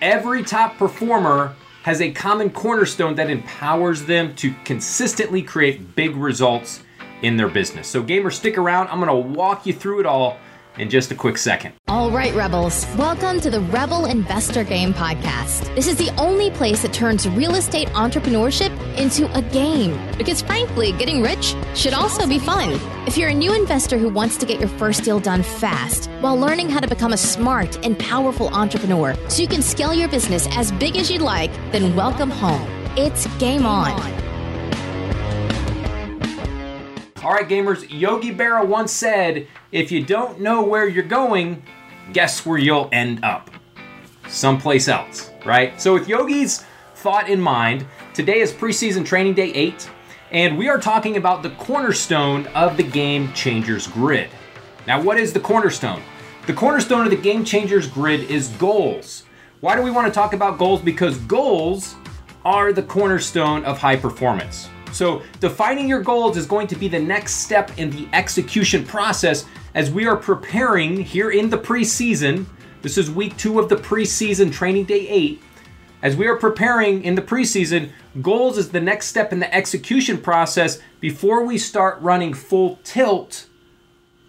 Every top performer has a common cornerstone that empowers them to consistently create big results in their business. So, gamers, stick around. I'm going to walk you through it all in just a quick second. All right, Rebels, welcome to the Rebel Investor Game Podcast. This is the only place that turns real estate entrepreneurship into a game. Because frankly, getting rich should also be fun. If you're a new investor who wants to get your first deal done fast while learning how to become a smart and powerful entrepreneur so you can scale your business as big as you'd like, then welcome home. It's game on. All right, gamers, Yogi Berra once said, if you don't know where you're going, guess where you'll end up? Someplace else, right? So, with Yogi's thought in mind, today is preseason training day eight, and we are talking about the cornerstone of the Game Changers grid. Now, what is the cornerstone? The cornerstone of the Game Changers grid is goals. Why do we want to talk about goals? Because goals are the cornerstone of high performance. So, defining your goals is going to be the next step in the execution process as we are preparing here in the preseason. This is week two of the preseason training day eight. As we are preparing in the preseason, goals is the next step in the execution process before we start running full tilt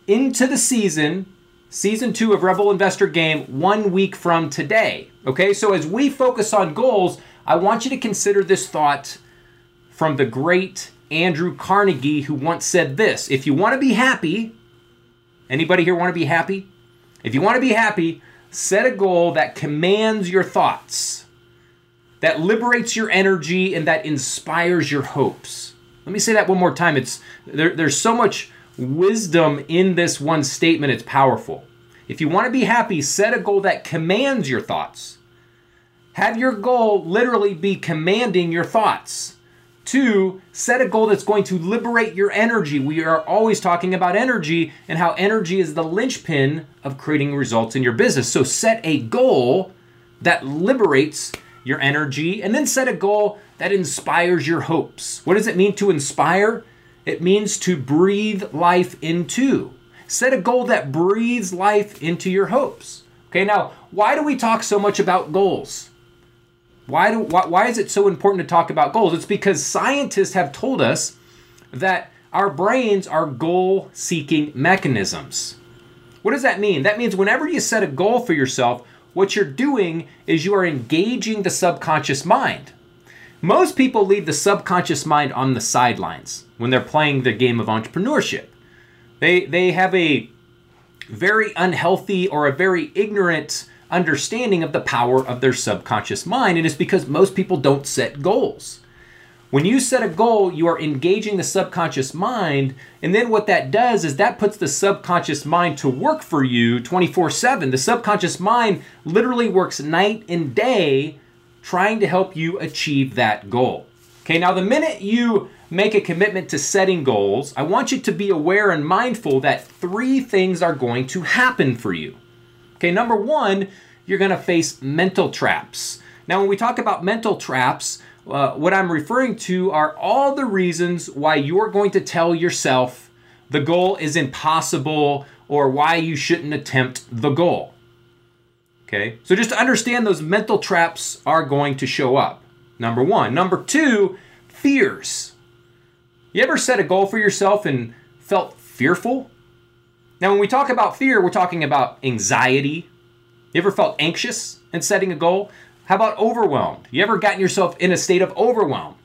into the season, season two of Rebel Investor Game, one week from today. Okay, so as we focus on goals, I want you to consider this thought from the great Andrew Carnegie, who once said this If you want to be happy, anybody here want to be happy? If you want to be happy, set a goal that commands your thoughts, that liberates your energy, and that inspires your hopes. Let me say that one more time. It's there, there's so much wisdom in this one statement, it's powerful. If you want to be happy, set a goal that commands your thoughts. Have your goal literally be commanding your thoughts. Two, set a goal that's going to liberate your energy. We are always talking about energy and how energy is the linchpin of creating results in your business. So set a goal that liberates your energy and then set a goal that inspires your hopes. What does it mean to inspire? It means to breathe life into. Set a goal that breathes life into your hopes. Okay, now, why do we talk so much about goals? Why, do, why, why is it so important to talk about goals? It's because scientists have told us that our brains are goal seeking mechanisms. What does that mean? That means whenever you set a goal for yourself, what you're doing is you are engaging the subconscious mind. Most people leave the subconscious mind on the sidelines when they're playing the game of entrepreneurship. They, they have a very unhealthy or a very ignorant understanding of the power of their subconscious mind, and it's because most people don't set goals. When you set a goal, you are engaging the subconscious mind, and then what that does is that puts the subconscious mind to work for you 24 7. The subconscious mind literally works night and day trying to help you achieve that goal. Okay, now the minute you make a commitment to setting goals, I want you to be aware and mindful that three things are going to happen for you. Okay, number one, you're to face mental traps. Now, when we talk about mental traps, uh, what I'm referring to are all the reasons why you're going to tell yourself the goal is impossible or why you shouldn't attempt the goal. Okay, so just understand those mental traps are going to show up. Number one. Number two, fears. You ever set a goal for yourself and felt fearful? Now, when we talk about fear, we're talking about anxiety. You ever felt anxious in setting a goal? How about overwhelmed? You ever gotten yourself in a state of overwhelm?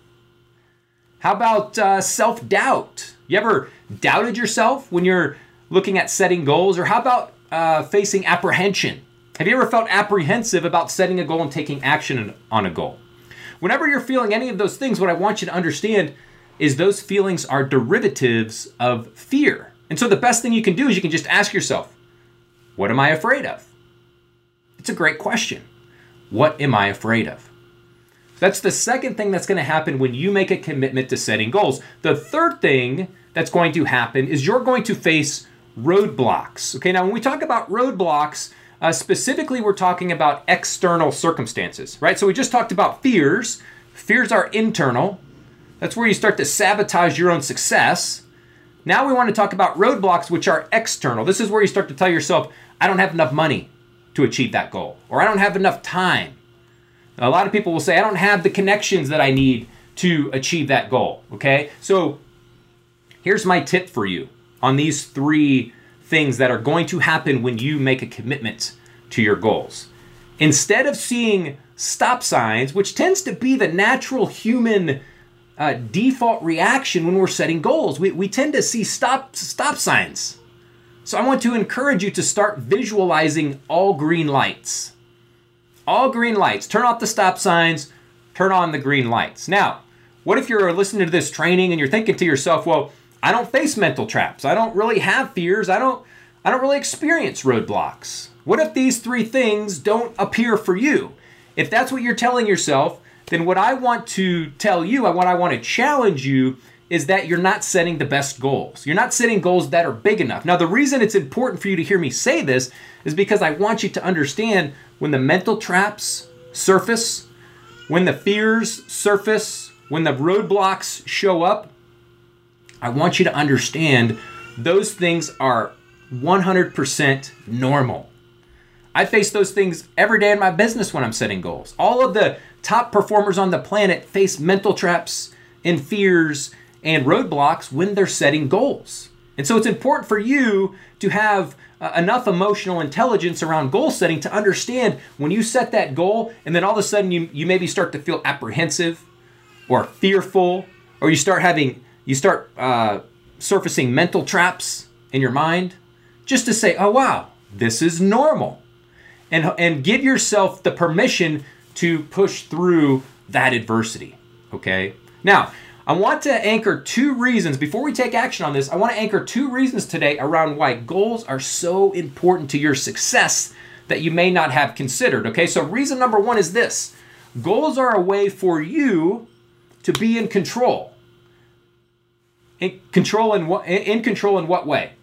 How about uh, self doubt? You ever doubted yourself when you're looking at setting goals? Or how about uh, facing apprehension? Have you ever felt apprehensive about setting a goal and taking action on a goal? Whenever you're feeling any of those things, what I want you to understand is those feelings are derivatives of fear. And so the best thing you can do is you can just ask yourself, what am I afraid of? It's a great question. What am I afraid of? That's the second thing that's going to happen when you make a commitment to setting goals. The third thing that's going to happen is you're going to face roadblocks. Okay, now when we talk about roadblocks, uh, specifically we're talking about external circumstances, right? So we just talked about fears. Fears are internal. That's where you start to sabotage your own success. Now we want to talk about roadblocks, which are external. This is where you start to tell yourself, I don't have enough money to achieve that goal, or I don't have enough time, A lot of people will say, I don't have the connections that I need to achieve that goal. Okay, so here's my tip for you on these three things that are going to happen when you make a commitment to your goals. Instead of seeing stop signs, which tends to be the natural human uh, default reaction when we're setting goals, we, we tend to see stop stop signs. So I want to encourage you to start visualizing all green lights. All green lights. Turn off the stop signs, turn on the green lights. Now, what if you're listening to this training and you're thinking to yourself, well, I don't face mental traps. I don't really have fears. I don't I don't really experience roadblocks. What if these three things don't appear for you? If that's what you're telling yourself, then what I want to tell you what I want to challenge you is that you're not setting the best goals. You're not setting goals that are big enough. Now, the reason it's important for you to hear me say this is because I want you to understand when the mental traps surface, when the fears surface, when the roadblocks show up, I want you to understand those things are 100% normal. I face those things every day in my business when I'm setting goals. All of the top performers on the planet face mental traps and fears and roadblocks when they're setting goals. And so it's important for you to have uh, enough emotional intelligence around goal setting to understand when you set that goal and then all of a sudden you, you maybe start to feel apprehensive or fearful or you start having you start uh, surfacing mental traps in your mind just to say oh wow this is normal and and give yourself the permission to push through that adversity okay now I want to anchor two reasons before we take action on this. I want to anchor two reasons today around why goals are so important to your success that you may not have considered. Okay, so reason number one is this goals are a way for you to be in control. In control in what in control in what way?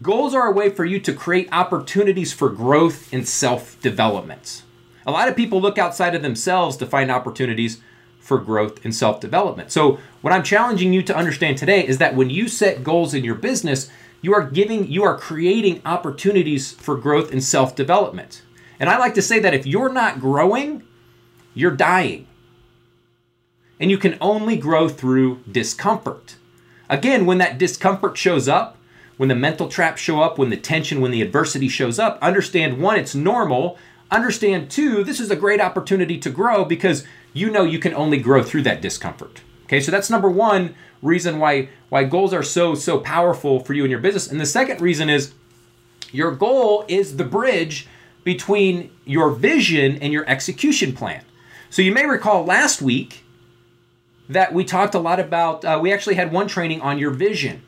Goals are a way for you to create opportunities for growth and self-development. A lot of people look outside of themselves to find opportunities for growth and self development. So, what I'm challenging you to understand today is that when you set goals in your business, you are giving, you are creating opportunities for growth and self development. And I like to say that if you're not growing, you're dying. And you can only grow through discomfort. Again, when that discomfort shows up, when the mental traps show up, when the tension, when the adversity shows up, understand one, it's normal. Understand two, this is a great opportunity to grow because you know you can only grow through that discomfort. Okay, so that's number one reason why why goals are so so powerful for you in your business. And the second reason is your goal is the bridge between your vision and your execution plan. So you may recall last week that we talked a lot about. Uh, we actually had one training on your vision,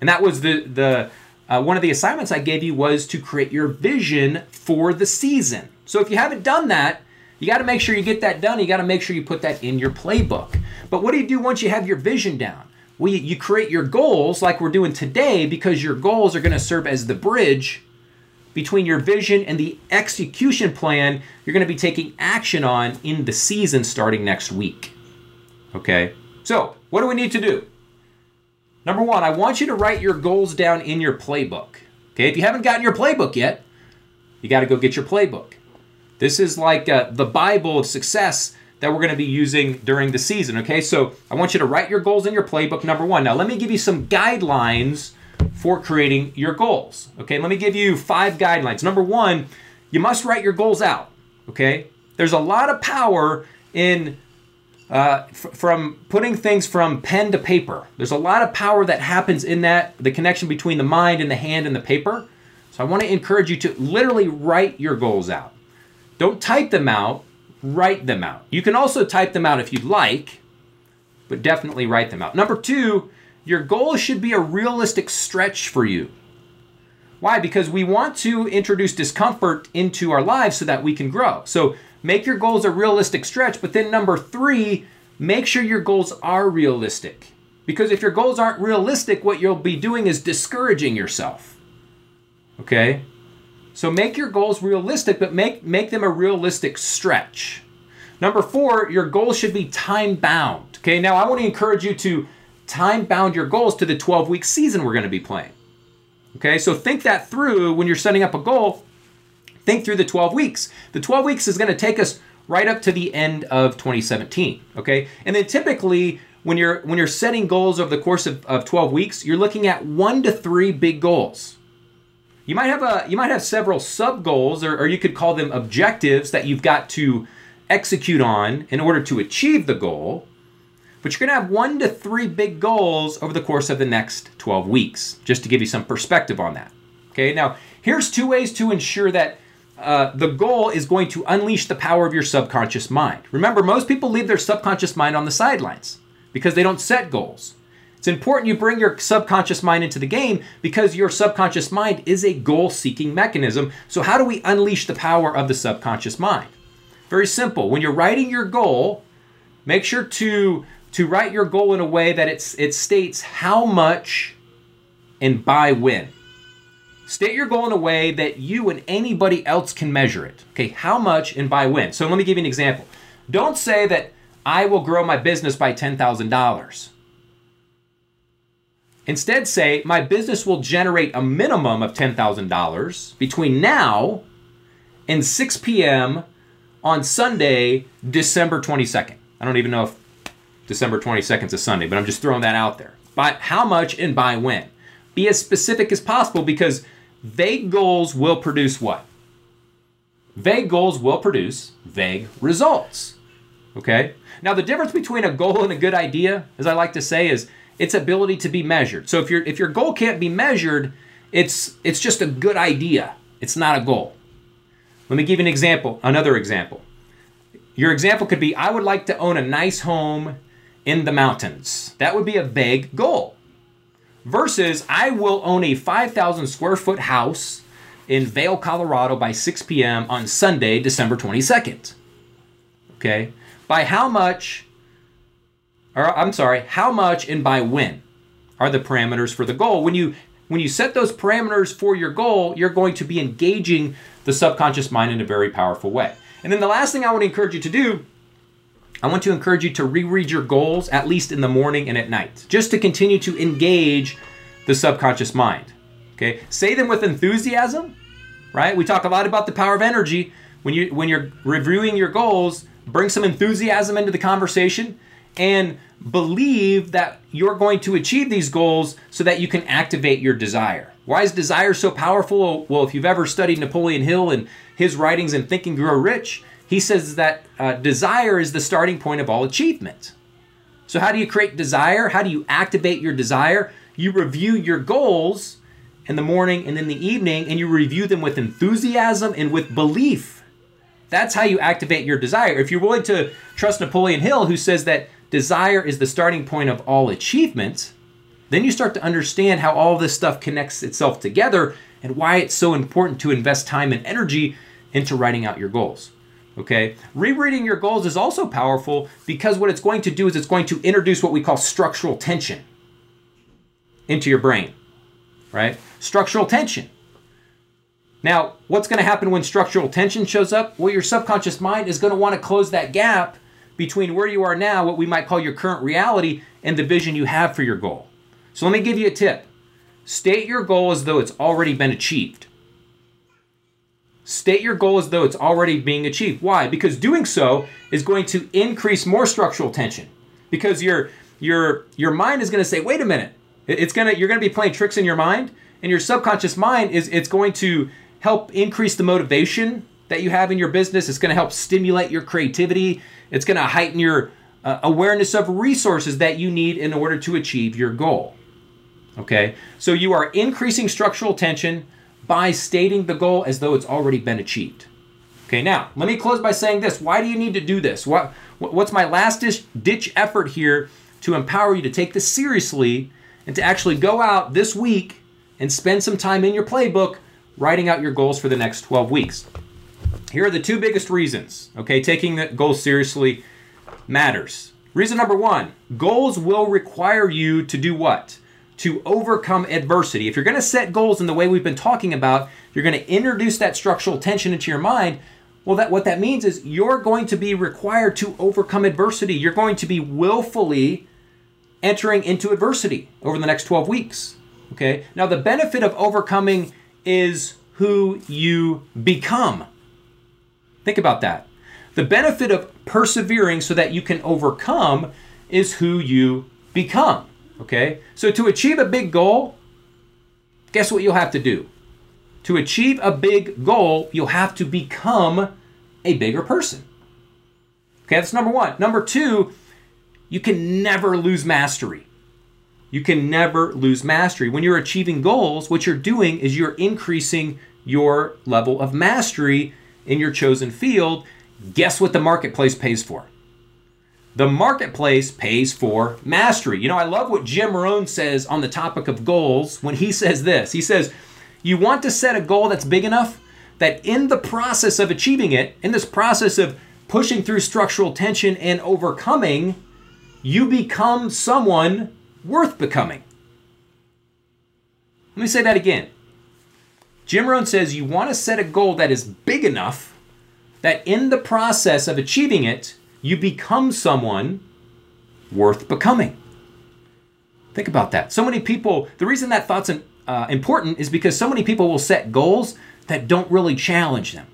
and that was the the uh, one of the assignments I gave you was to create your vision for the season. So if you haven't done that, you got to make sure you get that done. You got to make sure you put that in your playbook. But what do you do once you have your vision down? Well, you, you create your goals like we're doing today because your goals are going to serve as the bridge between your vision and the execution plan you're going to be taking action on in the season starting next week. Okay? So, what do we need to do? Number one, I want you to write your goals down in your playbook. Okay? If you haven't gotten your playbook yet, you got to go get your playbook. This is like uh, the Bible of success that we're going to be using during the season. Okay, so I want you to write your goals in your playbook, number one. Now, let me give you some guidelines for creating your goals. Okay, let me give you five guidelines. Number one, you must write your goals out. Okay, there's a lot of power in uh, f- from putting things from pen to paper. There's a lot of power that happens in that, the connection between the mind and the hand and the paper. So I want to encourage you to literally write your goals out. Don't type them out, write them out. You can also type them out if you'd like, but definitely write them out. Number two, your goal should be a realistic stretch for you. Why? Because we want to introduce discomfort into our lives so that we can grow. So make your goals a realistic stretch, but then number three, make sure your goals are realistic. Because if your goals aren't realistic, what you'll be doing is discouraging yourself. Okay? So make your goals realistic, but make, make them a realistic stretch. Number four, your goals should be time bound. Okay, now I want to encourage you to time bound your goals to the 12 week season we're going to be playing. Okay, so think that through when you're setting up a goal. think through the 12 weeks. The 12 weeks is going to take us right up to the end of 2017. Okay, and then typically when you're when you're setting goals over the course of, of 12 weeks, you're looking at one to three big goals. You might have a you might have several sub goals, or, or you could call them objectives that you've got to execute on in order to achieve the goal. But you're going to have one to three big goals over the course of the next 12 weeks, just to give you some perspective on that. Okay, now here's two ways to ensure that uh, the goal is going to unleash the power of your subconscious mind. Remember, most people leave their subconscious mind on the sidelines because they don't set goals. It's important you bring your subconscious mind into the game because your subconscious mind is a goal seeking mechanism. So, how do we unleash the power of the subconscious mind? Very simple. When you're writing your goal, make sure to, to write your goal in a way that it's, it states how much and by when. State your goal in a way that you and anybody else can measure it. Okay, how much and by when? So let me give you an example. Don't say that I will grow my business by $10,000. Instead, say my business will generate a minimum of $10,000 between now and 6 p.m. on Sunday, December 22nd. I don't even know if December 22nd is a Sunday, but I'm just throwing that out there. By how much and by when? Be as specific as possible because Vague goals will produce what? Vague goals will produce vague results. Okay? Now the difference between a goal and a good idea, as I like to say, is its ability to be measured. So if your if your goal can't be measured, it's it's just a good idea. It's not a goal. Let me give you an example, another example. Your example could be I would like to own a nice home in the mountains. That would be a vague goal versus I will own a 5,000 square foot house in Vail, Colorado by 6 p.m. on Sunday, December 22nd. Okay? By how much, or I'm sorry, how much and by when are the parameters for the goal? When you when you set those parameters for your goal, you're going to be engaging the subconscious mind in a very powerful way. And then the last thing I want to encourage you to do I want to encourage you to reread your goals at least in the morning and at night, just to continue to engage the subconscious mind. Okay? Say them with enthusiasm, right? We talk a lot about the power of energy. When you when you're reviewing your goals, bring some enthusiasm into the conversation and believe that you're going to achieve these goals so that you can activate your desire. Why is desire so powerful? Well, if you've ever studied Napoleon Hill and his writings in Think and Grow Rich, he says that uh, desire is the starting point of all achievement. So, how do you create desire? How do you activate your desire? You review your goals in the morning and in the evening, and you review them with enthusiasm and with belief. That's how you activate your desire. If you're willing to trust Napoleon Hill, who says that desire is the starting point of all achievement, then you start to understand how all this stuff connects itself together and why it's so important to invest time and energy into writing out your goals. Okay? Rereading your goals is also powerful because what it's going to do is it's going to introduce what we call structural tension into your brain, right? Structural tension. Now, what's going to happen when structural tension shows up? Well, your subconscious mind is going to want to close that gap between where you are now, what we might call your current reality, and the vision you have for your goal. So let me give you a tip. State your goal as though it's already been achieved. State your goal as though it's already being achieved. Why? Because doing so is going to increase more structural tension. Because your your your mind is going to say, "Wait a minute." It's going to you're going to be playing tricks in your mind, and your subconscious mind is it's going to help increase the motivation that you have in your business. It's going to help stimulate your creativity. It's going to heighten your uh, awareness of resources that you need in order to achieve your goal. Okay? So you are increasing structural tension by stating the goal as though it's already been achieved. Okay, now let me close by saying this. Why do you need to do this? What, what's my last ditch effort here to empower you to take this seriously and to actually go out this week and spend some time in your playbook writing out your goals for the next 12 weeks? Here are the two biggest reasons, okay, taking the goals seriously matters. Reason number one goals will require you to do what? to overcome adversity. If you're going to set goals in the way we've been talking about, you're going to introduce that structural tension into your mind. Well, that what that means is you're going to be required to overcome adversity. You're going to be willfully entering into adversity over the next 12 weeks. Okay? Now the benefit of overcoming is who you become. Think about that. The benefit of persevering so that you can overcome is who you become. Okay? So to achieve a big goal, guess what you'll have to do? To achieve a big goal, you'll have to become a bigger person. Okay, that's number one. Number two, you can never lose mastery. You can never lose mastery. When you're achieving goals, what you're doing is you're increasing your level of mastery in your chosen field. Guess what the marketplace pays for? The marketplace pays for mastery. You know, I love what Jim Rohn says on the topic of goals when he says this. He says, You want to set a goal that's big enough that in the process of achieving it, in this process of pushing through structural tension and overcoming, you become someone worth becoming. Let me say that again. Jim Rohn says you want to set a goal that is big enough that in the process of achieving it, you become someone worth becoming. Think about that. So many people, the reason that thought's uh, important is because so many people will set goals that don't really challenge them,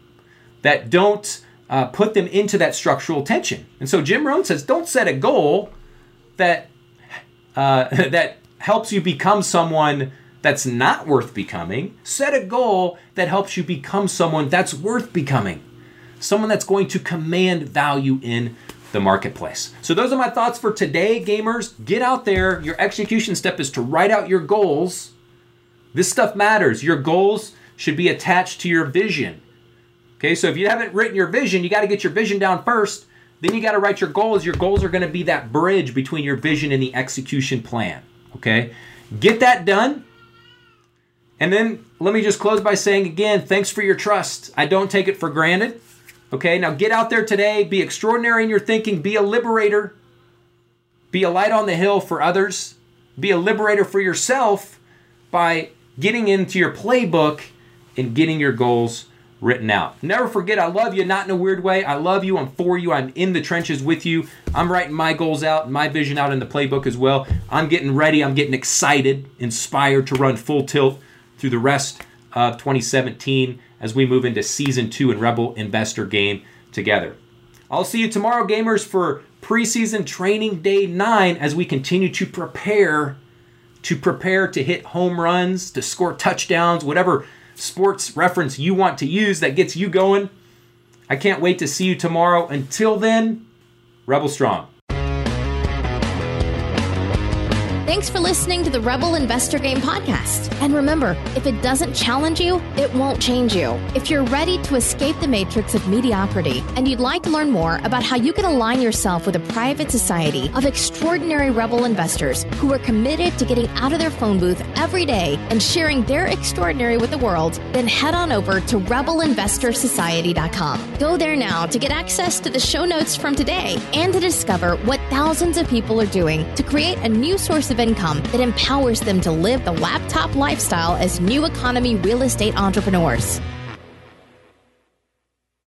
that don't uh, put them into that structural tension. And so Jim Rohn says, don't set a goal that uh, that helps you become someone that's not worth becoming. Set a goal that helps you become someone that's worth becoming, someone that's going to command value in the marketplace. So, those are my thoughts for today, gamers. Get out there. Your execution step is to write out your goals. This stuff matters. Your goals should be attached to your vision. Okay, so if you haven't written your vision, you got to get your vision down first. Then you got to write your goals. Your goals are going to be that bridge between your vision and the execution plan. Okay? Get that done. And then let me just close by saying again, thanks for your trust. I don't take it for granted. Okay? Now get out there today, be extraordinary in your thinking, be a liberator, be a light on the hill for others, be a liberator for yourself by getting into your playbook and getting your goals written out. Never forget, I love you, not in a weird way. I love you. I'm for you. I'm in the trenches with you. I'm writing my goals out, and my vision out in the playbook as well. I'm getting ready. I'm getting excited, inspired to run full tilt through the rest of 2017 as we move into season two and Rebel Investor Game together. I'll see you tomorrow, gamers, for preseason training day nine as we continue to prepare to prepare to hit home runs, to score touchdowns, whatever sports reference you want to use that gets you going. I can't wait to see you tomorrow. Until then, Rebel Strong. Thanks for listening to the Rebel Investor Game podcast. And remember, if it doesn't challenge you, it won't change you. If you're ready to escape the matrix of mediocrity and you'd like to learn more about how you can align yourself with a private society of extraordinary rebel investors who are committed to getting out of their phone booth every day and sharing their extraordinary with the world, then head on over to rebelinvestorsociety.com. Go there now to get access to the show notes from today and to discover what thousands of people are doing to create a new source of income that empowers them to live the laptop lifestyle as new economy real estate entrepreneurs.